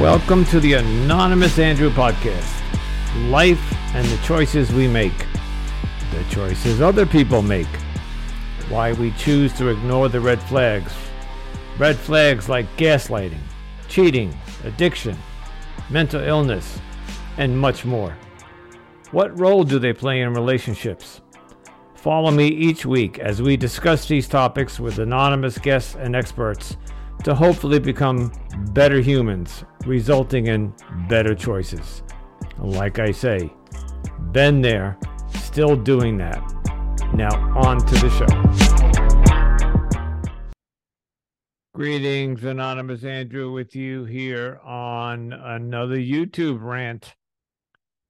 Welcome to the Anonymous Andrew podcast. Life and the choices we make, the choices other people make, why we choose to ignore the red flags. Red flags like gaslighting, cheating, addiction, mental illness, and much more. What role do they play in relationships? Follow me each week as we discuss these topics with anonymous guests and experts to hopefully become better humans, resulting in better choices. Like I say, been there, still doing that. Now, on to the show. Greetings, Anonymous Andrew, with you here on another YouTube rant.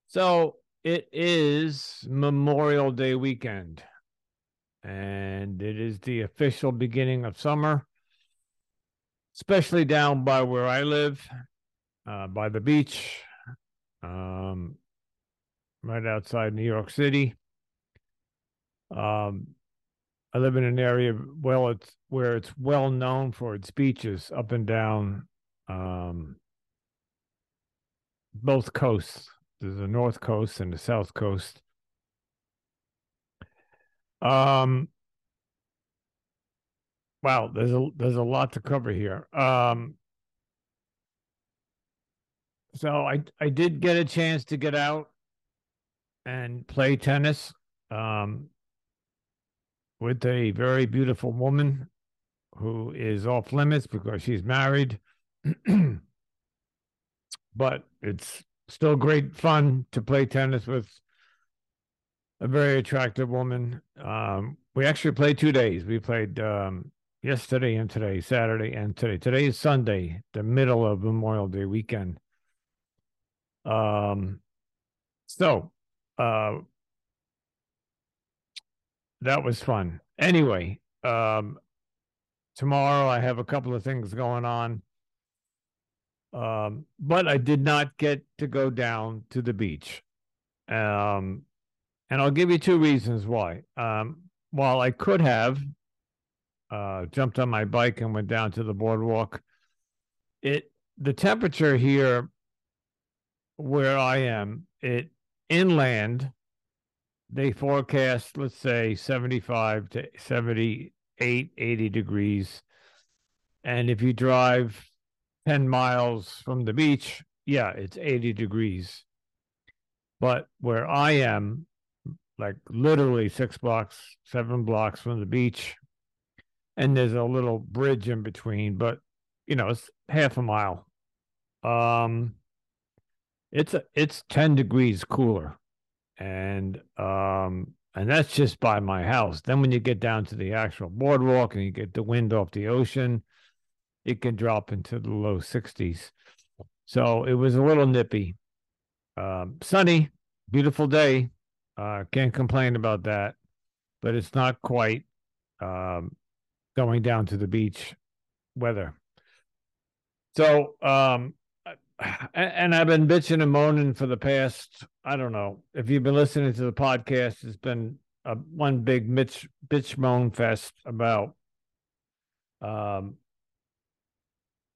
So, it is Memorial Day weekend, and it is the official beginning of summer, especially down by where I live, uh, by the beach, um, right outside New York City. Um, I live in an area well, it's where it's well known for its beaches up and down um, both coasts there's the north coast and the south coast. Um, wow, there's a there's a lot to cover here. Um, so I I did get a chance to get out and play tennis um, with a very beautiful woman who is off limits because she's married. but it's still great fun to play tennis with a very attractive woman. Um, we actually played two days. We played um, yesterday and today, Saturday and today. Today is Sunday, the middle of Memorial Day weekend. Um, so uh, that was fun. Anyway, um, tomorrow I have a couple of things going on. Um, but I did not get to go down to the beach. Um, and I'll give you two reasons why. Um, while I could have uh, jumped on my bike and went down to the boardwalk, it the temperature here where I am, it inland, they forecast, let's say 75 to 78, 80 degrees. And if you drive 10 miles from the beach, yeah, it's 80 degrees. But where I am, like literally six blocks, seven blocks from the beach, and there's a little bridge in between, but you know, it's half a mile. Um, it's a, it's 10 degrees cooler. And um, and that's just by my house. Then when you get down to the actual boardwalk and you get the wind off the ocean, it can drop into the low 60s. So it was a little nippy. Um, sunny, beautiful day. Uh, can't complain about that, but it's not quite um, going down to the beach weather. So, um, and I've been bitching and moaning for the past, I don't know, if you've been listening to the podcast, it's been a, one big bitch, bitch moan fest about um,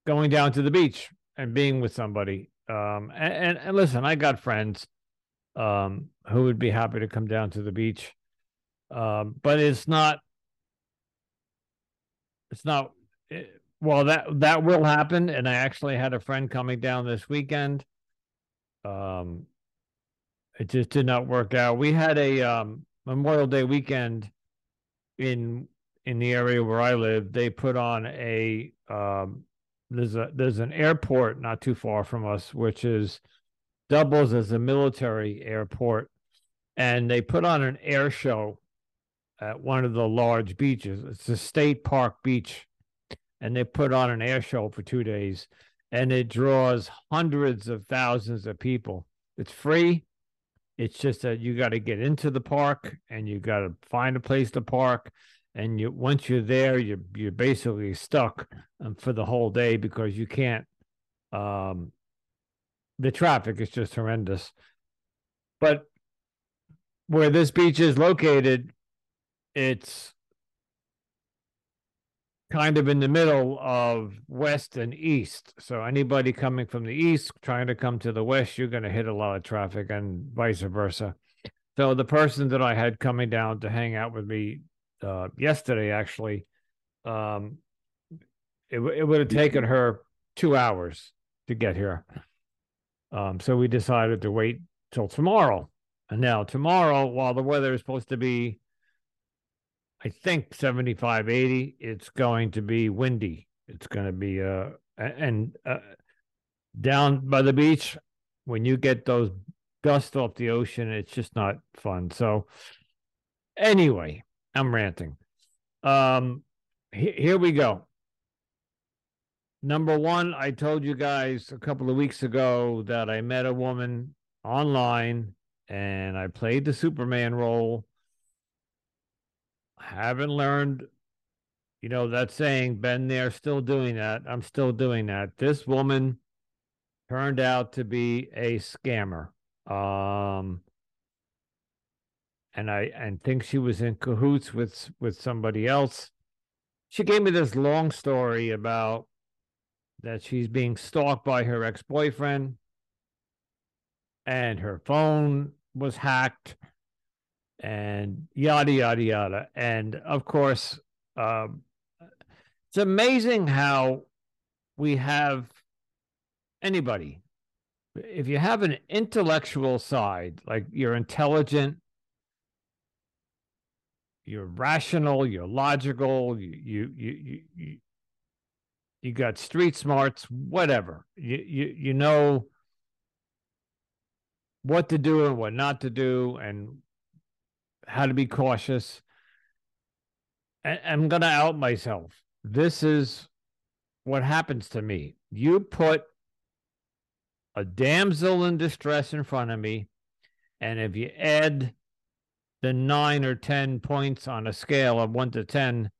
going down to the beach and being with somebody. Um, and, and, and listen, I got friends um, who would be happy to come down to the beach, um, but it's not. It's not. It, well, that that will happen, and I actually had a friend coming down this weekend. Um, it just did not work out. We had a um, Memorial Day weekend in in the area where I live. They put on a um, there's a there's an airport not too far from us, which is doubles as a military airport, and they put on an air show at one of the large beaches. It's a state park beach, and they put on an air show for two days, and it draws hundreds of thousands of people. It's free. It's just that you got to get into the park and you got to find a place to park and you once you're there, you're you're basically stuck um, for the whole day because you can't. Um, the traffic is just horrendous. But where this beach is located, it's kind of in the middle of west and east. So anybody coming from the east trying to come to the west, you're going to hit a lot of traffic and vice versa. So the person that I had coming down to hang out with me uh, yesterday, actually, um, it, it would have taken her two hours to get here. Um, so we decided to wait till tomorrow. And now tomorrow, while the weather is supposed to be I think 75, 80, it's going to be windy. It's going to be, uh, and uh, down by the beach, when you get those dust off the ocean, it's just not fun. So, anyway, I'm ranting. Um, he, here we go. Number one, I told you guys a couple of weeks ago that I met a woman online and I played the Superman role haven't learned, you know, that saying, been there, still doing that. I'm still doing that. This woman turned out to be a scammer. Um, and I and think she was in cahoots with with somebody else. She gave me this long story about that she's being stalked by her ex-boyfriend and her phone was hacked and yada yada yada. And of course, um, it's amazing how we have anybody. If you have an intellectual side, like you're intelligent, you're rational, you're logical, you you you you, you got street smarts, whatever. You you you know what to do and what not to do, and how to be cautious. I'm going to out myself. This is what happens to me. You put a damsel in distress in front of me, and if you add the nine or 10 points on a scale of one to 10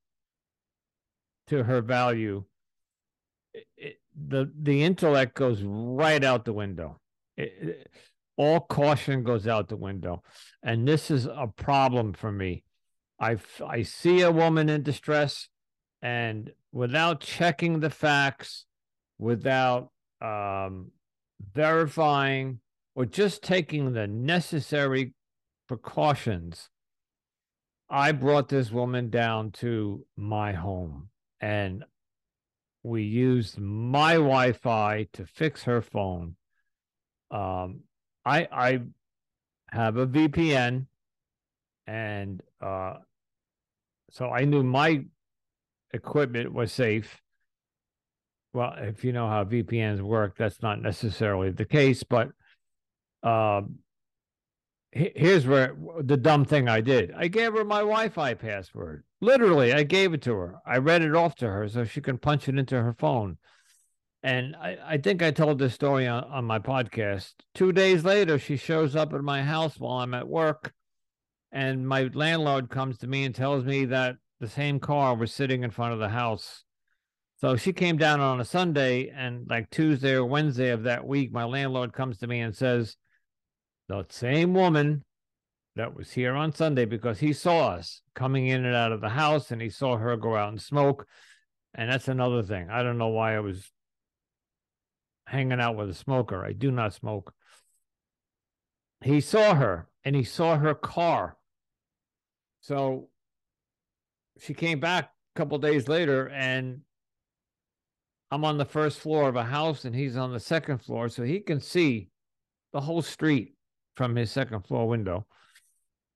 to her value, it, the, the intellect goes right out the window. It, all caution goes out the window. And this is a problem for me. I, I see a woman in distress, and without checking the facts, without um, verifying, or just taking the necessary precautions, I brought this woman down to my home and we used my Wi Fi to fix her phone. Um, I I have a VPN, and uh, so I knew my equipment was safe. Well, if you know how VPNs work, that's not necessarily the case, but um, here's where the dumb thing I did. I gave her my Wi-Fi password. Literally, I gave it to her. I read it off to her so she can punch it into her phone. And I, I think I told this story on, on my podcast. Two days later, she shows up at my house while I'm at work. And my landlord comes to me and tells me that the same car was sitting in front of the house. So she came down on a Sunday, and like Tuesday or Wednesday of that week, my landlord comes to me and says, The same woman that was here on Sunday because he saw us coming in and out of the house and he saw her go out and smoke. And that's another thing. I don't know why I was hanging out with a smoker. I do not smoke. He saw her and he saw her car. So she came back a couple days later and I'm on the first floor of a house and he's on the second floor. So he can see the whole street from his second floor window.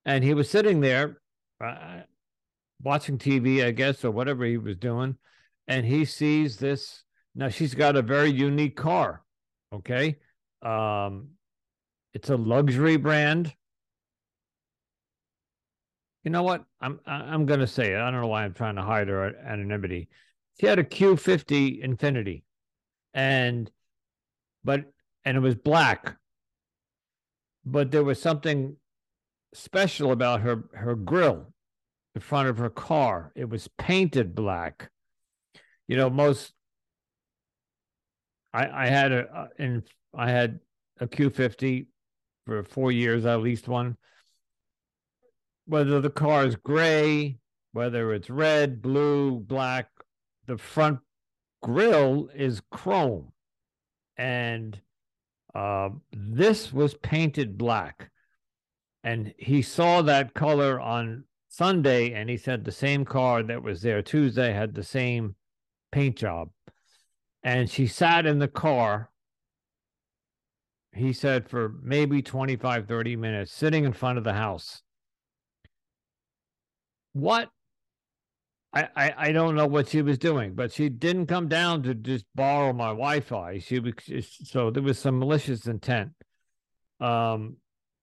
And he was sitting there uh, watching TV, I guess, or whatever he was doing. And he sees this now she's got a very unique car. Okay. Um, it's a luxury brand. You know what? I'm I'm gonna say it. I don't know why I'm trying to hide her anonymity. She had a Q50 Infiniti, and but and it was black. But there was something special about her her grill, the front of her car. It was painted black. You know, most I I had a in I had a Q50 for four years. I leased one. Whether the car is gray, whether it's red, blue, black, the front grill is chrome, and uh, this was painted black. And he saw that color on Sunday, and he said the same car that was there Tuesday had the same paint job. And she sat in the car, he said, for maybe 25, 30 minutes, sitting in front of the house. What I, I, I don't know what she was doing, but she didn't come down to just borrow my Wi-Fi. She was so there was some malicious intent. Um,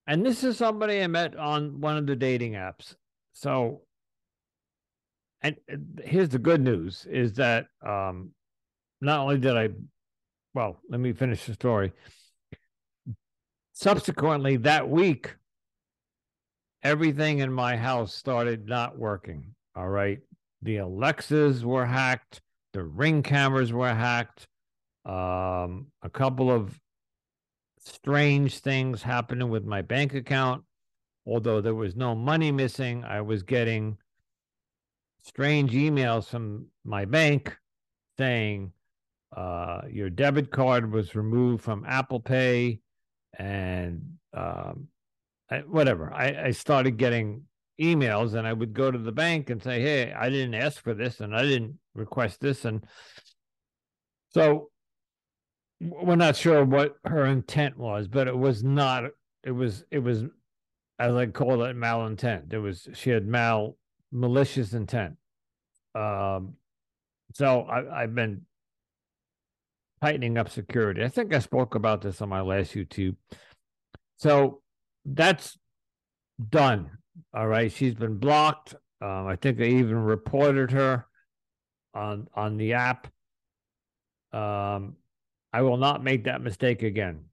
and this is somebody I met on one of the dating apps. So, and here's the good news: is that um, not only did I, well, let me finish the story. Subsequently, that week, everything in my house started not working. All right the Alexas were hacked, the ring cameras were hacked, um, a couple of strange things happening with my bank account. Although there was no money missing, I was getting strange emails from my bank saying uh, your debit card was removed from Apple Pay and um, I, whatever. I, I started getting emails and I would go to the bank and say, Hey, I didn't ask for this and I didn't request this. And so we're not sure what her intent was, but it was not, it was, it was, as I call it, malintent. It was, she had mal, malicious intent. Um, so I, I've been tightening up security. I think I spoke about this on my last YouTube. So that's done. All right, she's been blocked. Um, I think I even reported her on on the app. Um, I will not make that mistake again.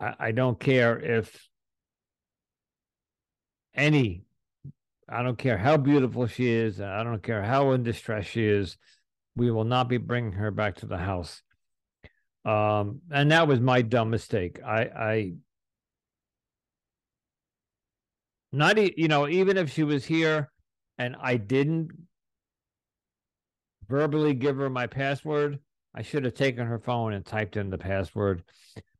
I, I don't care if any, I don't care how beautiful she is. I don't care how in distress she is. We will not be bringing her back to the house. Um, and that was my dumb mistake. I, I Not you know, even if she was here and I didn't verbally give her my password, I should have taken her phone and typed in the password.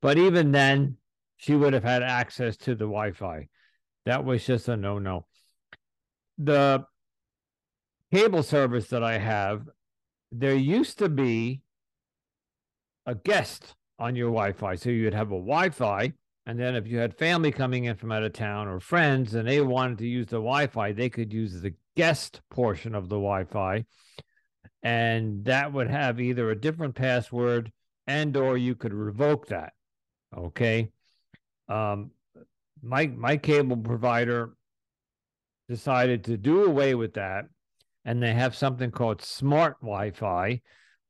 But even then, she would have had access to the Wi-Fi. That was just a no-no. The cable service that I have, there used to be a guest on your Wi-Fi. So you'd have a Wi-Fi and then if you had family coming in from out of town or friends and they wanted to use the Wi Fi, they could use the guest portion of the Wi Fi. And that would have either a different password and or you could revoke that. Okay. Um, my my cable provider decided to do away with that. And they have something called smart Wi-Fi,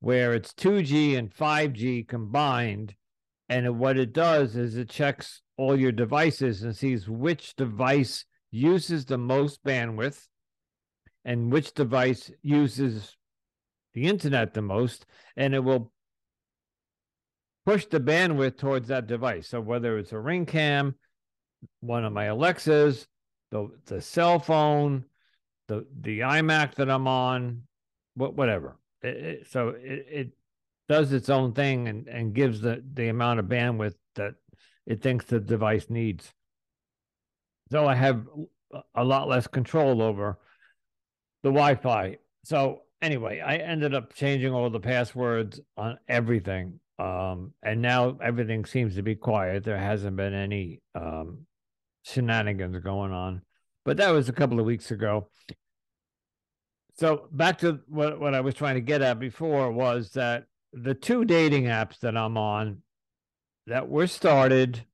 where it's 2G and 5G combined and what it does is it checks all your devices and sees which device uses the most bandwidth and which device uses the internet the most. And it will push the bandwidth towards that device. So whether it's a ring cam, one of my Alexas, the the cell phone, the the iMac that I'm on, what whatever. It, it, so it, it does its own thing and, and gives the, the amount of bandwidth that it thinks the device needs. So I have a lot less control over the Wi Fi. So anyway, I ended up changing all the passwords on everything. Um, and now everything seems to be quiet. There hasn't been any um, shenanigans going on. But that was a couple of weeks ago. So back to what, what I was trying to get at before was that the two dating apps that I'm on that were started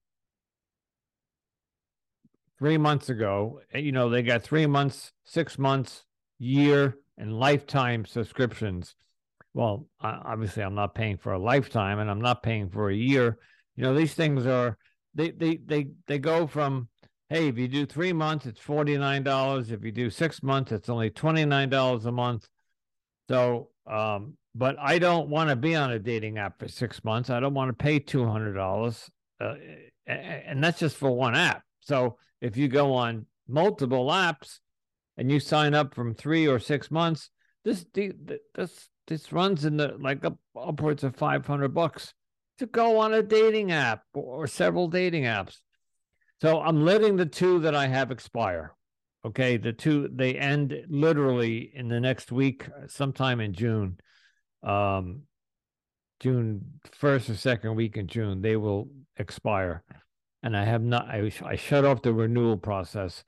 three months ago, eh, you know, they got three months, six months, year, and lifetime subscriptions. Well, obviously, I'm not paying for a lifetime, and I'm not paying for a year. You know, these things are they they they they go from hey, if you do three months, it's forty nine dollars. If you do six months, it's only twenty nine dollars a month. So um, but I don't want to be on a dating app for six months. I don't want to pay two hundred dollars, uh, and that's just for one app. So if you go on multiple apps and you sign up from three or six months, this this this runs in the like up upwards of 500 bucks to go on a dating app or several dating apps. So I'm letting the two that I have expire. Okay, the two they end literally in the next week, sometime in June. Um June first or second week in June, they will expire. And I have not I I shut off the renewal process.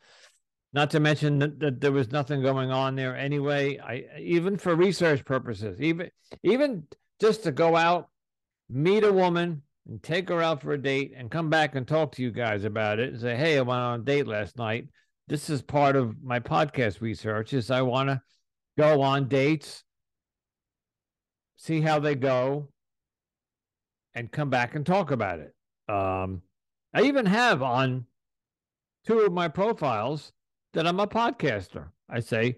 Not to mention that, that there was nothing going on there anyway. I even for research purposes, even even just to go out, meet a woman, and take her out for a date, and come back and talk to you guys about it, and say, "Hey, I went on a date last night." This is part of my podcast research. Is I want to go on dates, see how they go, and come back and talk about it. Um, I even have on two of my profiles that I'm a podcaster. I say,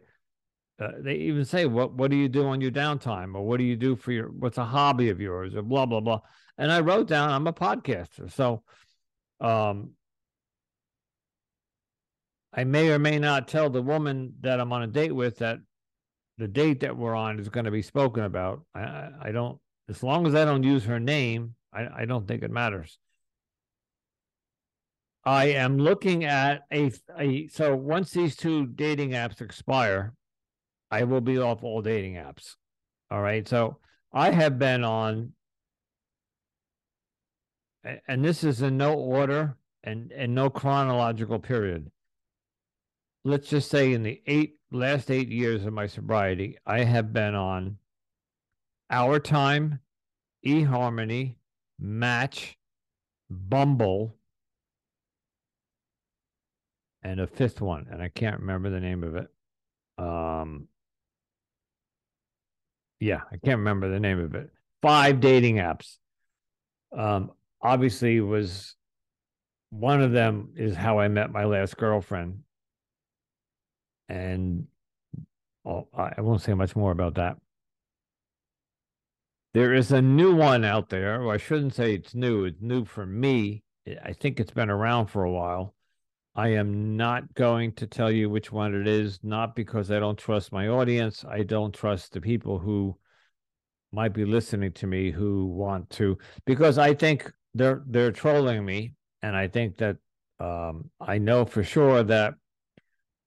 uh, they even say, "What what do you do on your downtime?" or "What do you do for your what's a hobby of yours?" or blah blah blah. And I wrote down, "I'm a podcaster." So, um, I may or may not tell the woman that I'm on a date with that the date that we're on is going to be spoken about. I, I don't, as long as I don't use her name, I, I don't think it matters. I am looking at a, a so once these two dating apps expire, I will be off all dating apps. All right. So I have been on and this is in no order and and no chronological period. Let's just say in the eight last eight years of my sobriety, I have been on Our Time, eHarmony, Match, Bumble, and a fifth one, and I can't remember the name of it. Um, yeah, I can't remember the name of it. Five dating apps. Um, obviously, was one of them is how I met my last girlfriend, and well, I won't say much more about that. There is a new one out there. Well, I shouldn't say it's new. It's new for me. I think it's been around for a while. I am not going to tell you which one it is, not because I don't trust my audience. I don't trust the people who might be listening to me who want to, because I think they're they're trolling me, and I think that um, I know for sure that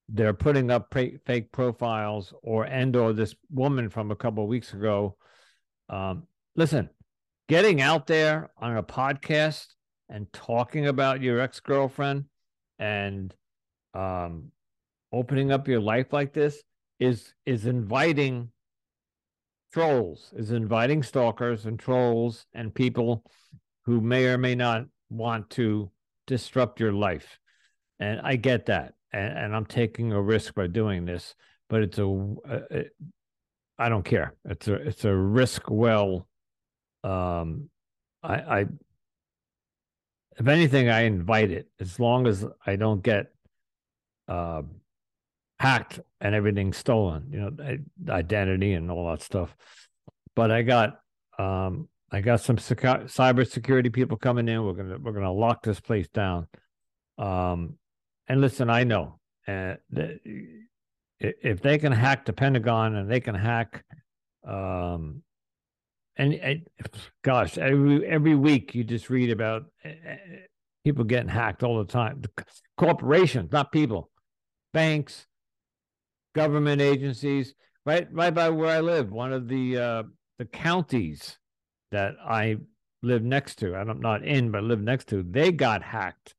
they're putting up pre- fake profiles or and or this woman from a couple of weeks ago. Um, listen, getting out there on a podcast and talking about your ex girlfriend and um, opening up your life like this is is inviting trolls, is inviting stalkers and trolls and people who may or may not want to disrupt your life. And I get that. And, and I'm taking a risk by doing this, but it's a, a, a I don't care. It's a it's a risk well um I I if anything, I invite it as long as I don't get uh, hacked and everything stolen, you know, identity and all that stuff. But I got um, I got some cyber security people coming in. We're gonna we're gonna lock this place down. Um, and listen, I know uh, if they can hack the Pentagon and they can hack um, and, and gosh, every every week you just read about eh, eh, people getting hacked all the time. Corporations, not people, banks, government agencies. Right, right by where I live, one of the uh, the counties that I live next to, and I'm not in, but live next to, they got hacked,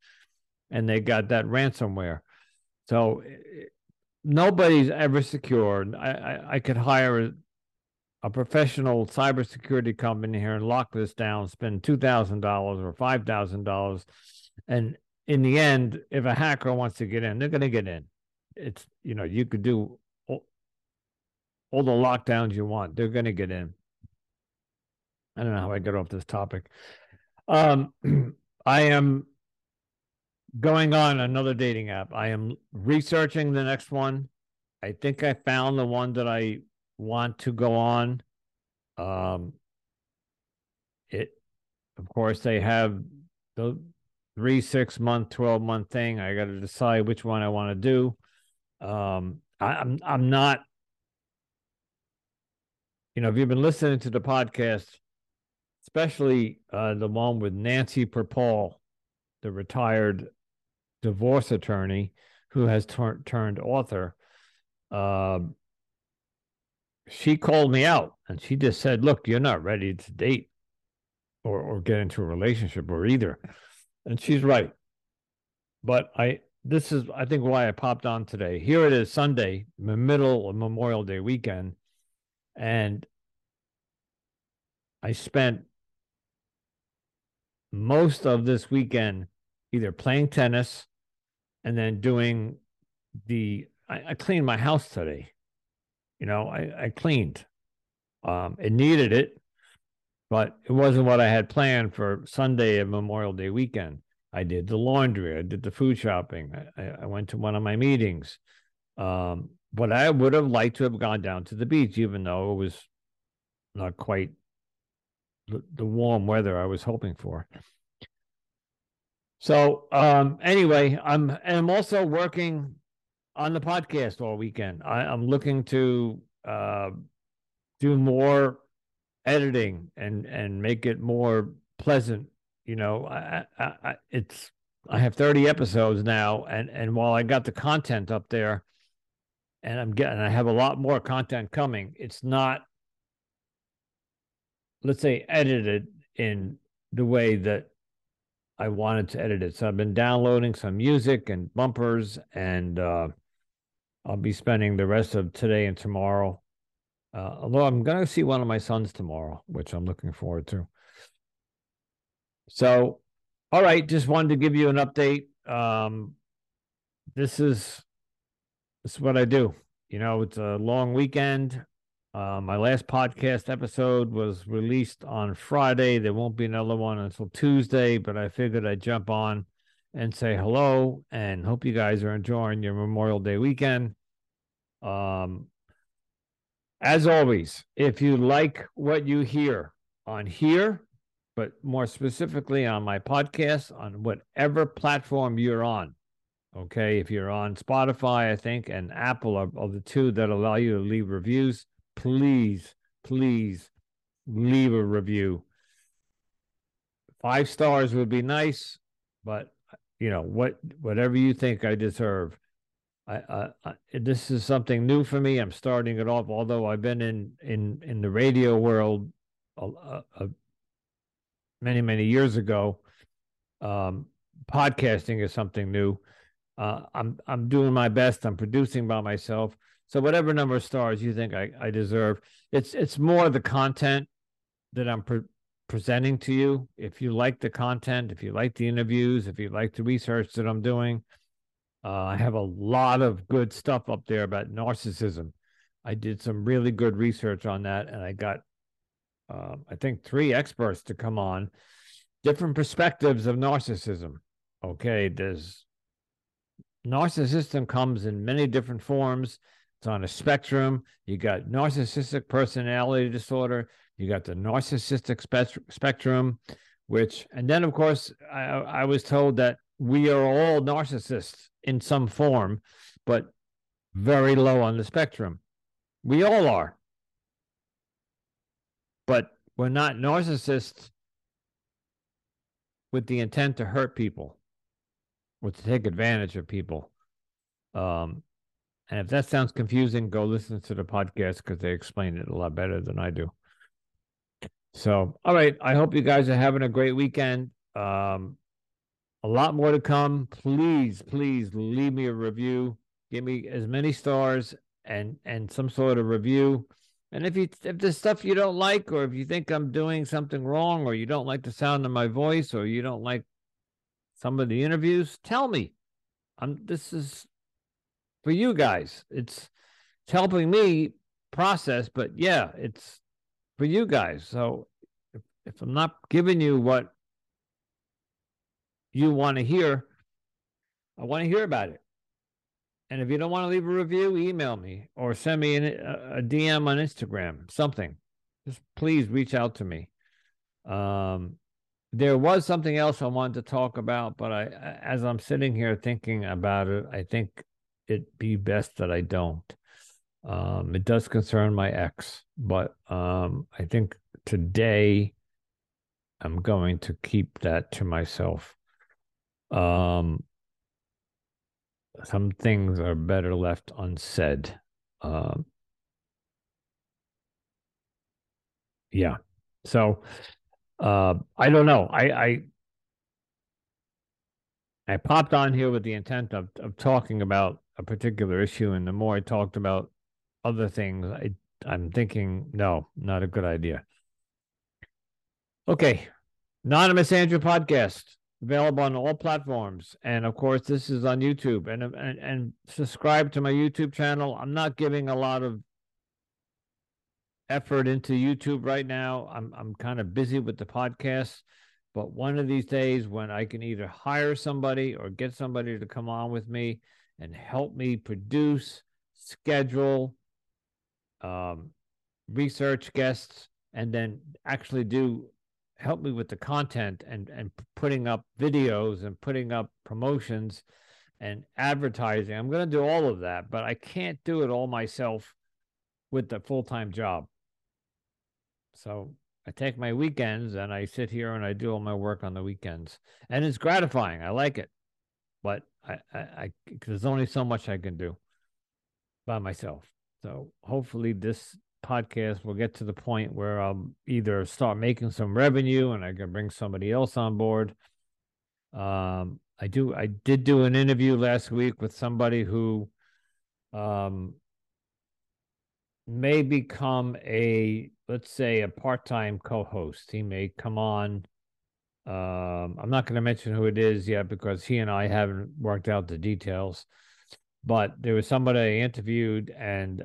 and they got that ransomware. So nobody's ever secure. I, I, I could hire a professional cybersecurity company here and lock this down, spend two thousand dollars or five thousand dollars, and in the end, if a hacker wants to get in, they're going to get in. It's you know you could do all, all the lockdowns you want; they're going to get in. I don't know how I got off this topic. Um, I am going on another dating app. I am researching the next one. I think I found the one that I want to go on. Um, it, of course, they have the three, six month, twelve month thing. I got to decide which one I want to do. Um, I, I'm I'm not you know, if you've been listening to the podcast, especially uh, the one with Nancy Perpall, the retired divorce attorney who has tur- turned author, uh, she called me out and she just said, "Look, you're not ready to date or or get into a relationship or either," and she's right. But I this is I think why I popped on today. Here it is Sunday, the middle of Memorial Day weekend, and I spent most of this weekend either playing tennis and then doing the I, I cleaned my house today. You know, I, I cleaned. Um, it needed it, but it wasn't what I had planned for Sunday and Memorial Day weekend. I did the laundry, I did the food shopping, I, I went to one of my meetings. Um, but I would have liked to have gone down to the beach, even though it was not quite the, warm weather I was hoping for. So um, anyway, I'm I'm also working on the podcast all weekend. I, am looking to uh, do more editing and and make it more pleasant. You know, I, I, I, it's I have 30 episodes now, and and while I got the content up there, and I'm getting I have a lot more content coming. It's not, let's say, edited in the way that I wanted to edit it. So I've been downloading some music and bumpers and uh, I'll be spending the rest of today and tomorrow. Uh, although I'm going to see one of my sons tomorrow, which I'm looking forward to. So, all right, just wanted to give you an update. Um, this is this is what I do. You know, it's a long weekend. Uh, my last podcast episode was released on Friday. There won't be another one until Tuesday, but I figured I'd jump on and say hello and hope you guys are enjoying your Memorial Day weekend. Um, as always, if you like what you hear on here, but more specifically on my podcast, on whatever platform you're on, okay, if you're on Spotify, I think, and Apple are, are the two that allow you to leave reviews, please, please leave a review. Five stars would be nice, but you know what, whatever you think I deserve I, I, this is something new for me. I'm starting it off, although I've been in in in the radio world many many years ago. Um, podcasting is something new. Uh, I'm I'm doing my best. I'm producing by myself. So whatever number of stars you think I, I deserve, it's it's more the content that I'm pre- presenting to you. If you like the content, if you like the interviews, if you like the research that I'm doing, uh, I have a lot of good stuff up there about narcissism. I did some really good research on that, and I got, uh, I think, three experts to come on, different perspectives of narcissism. Okay, there's narcissism comes in many different forms. It's on a spectrum. You got narcissistic personality disorder. You got the narcissistic spe- spectrum, which, and then of course, I, I was told that we are all narcissists in some form, but very low on the spectrum. We all are. But we're not narcissists with the intent to hurt people or to take advantage of people. Um, and if that sounds confusing, go listen to the podcast because they explain it a lot better than I do. So, all right. I hope you guys are having a great weekend. Um, a lot more to come. Please, please leave me a review. Give me as many stars and and some sort of review. And if you if there's stuff you don't like, or if you think I'm doing something wrong, or you don't like the sound of my voice, or you don't like some of the interviews, tell me. I'm this is for you guys. It's it's helping me process, but yeah, it's for you guys. So if, if I'm not giving you what you want to hear, I want to hear about it. And if you don't want to leave a review, email me or send me an, a, DM on Instagram, something. Just please reach out to me. Um, there was something else I wanted to talk about, but I, as I'm sitting here thinking about it, I think it'd be best that I don't. Um, it does concern my ex, but um, I think today I'm going to keep that to myself. Um, some things are better left unsaid. Um, yeah. So uh, I don't know. I, I I popped on here with the intent of of talking about a particular issue, and the more I talked about other things, I I'm thinking, no, not a good idea. Okay, Anonymous Andrew podcast available on all platforms, and of course, this is on YouTube. And and and subscribe to my YouTube channel. I'm not giving a lot of effort into YouTube right now. I'm I'm kind of busy with the podcast, but one of these days when I can either hire somebody or get somebody to come on with me and help me produce, schedule, um, research guests, and then actually do help me with the content and and putting up videos and putting up promotions and advertising. I'm going to do all of that, but I can't do it all myself with the full-time job. So I take my weekends and I sit here and I do all my work on the weekends, and it's gratifying. I like it, but I, I, I there's only so much I can do by myself. So hopefully this podcast will get to the point where I'll either start making some revenue and I can bring somebody else on board. Um, I do. I did do an interview last week with somebody who um, may become a let's say a part-time co-host he may come on um, i'm not going to mention who it is yet because he and i haven't worked out the details but there was somebody i interviewed and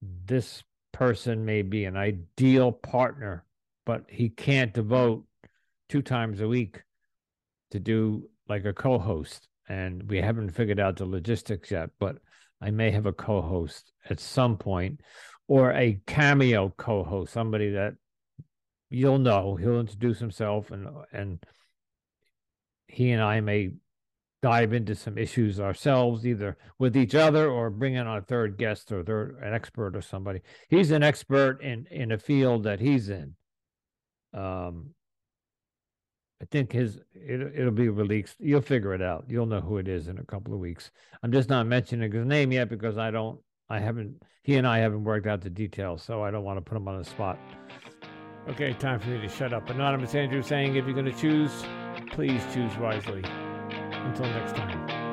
this person may be an ideal partner but he can't devote two times a week to do like a co-host and we haven't figured out the logistics yet but I may have a co host at some point or a cameo co host, somebody that you'll know. He'll introduce himself and, and he and I may dive into some issues ourselves, either with each other or bring in a third guest or third, an expert or somebody. He's an expert in, in a field that he's in. Um, I think his it, it'll be released. You'll figure it out. You'll know who it is in a couple of weeks. I'm just not mentioning his name yet because I don't. I haven't. He and I haven't worked out the details, so I don't want to put him on the spot. Okay, time for me to shut up. Anonymous Andrew saying, if you're going to choose, please choose wisely. Until next time.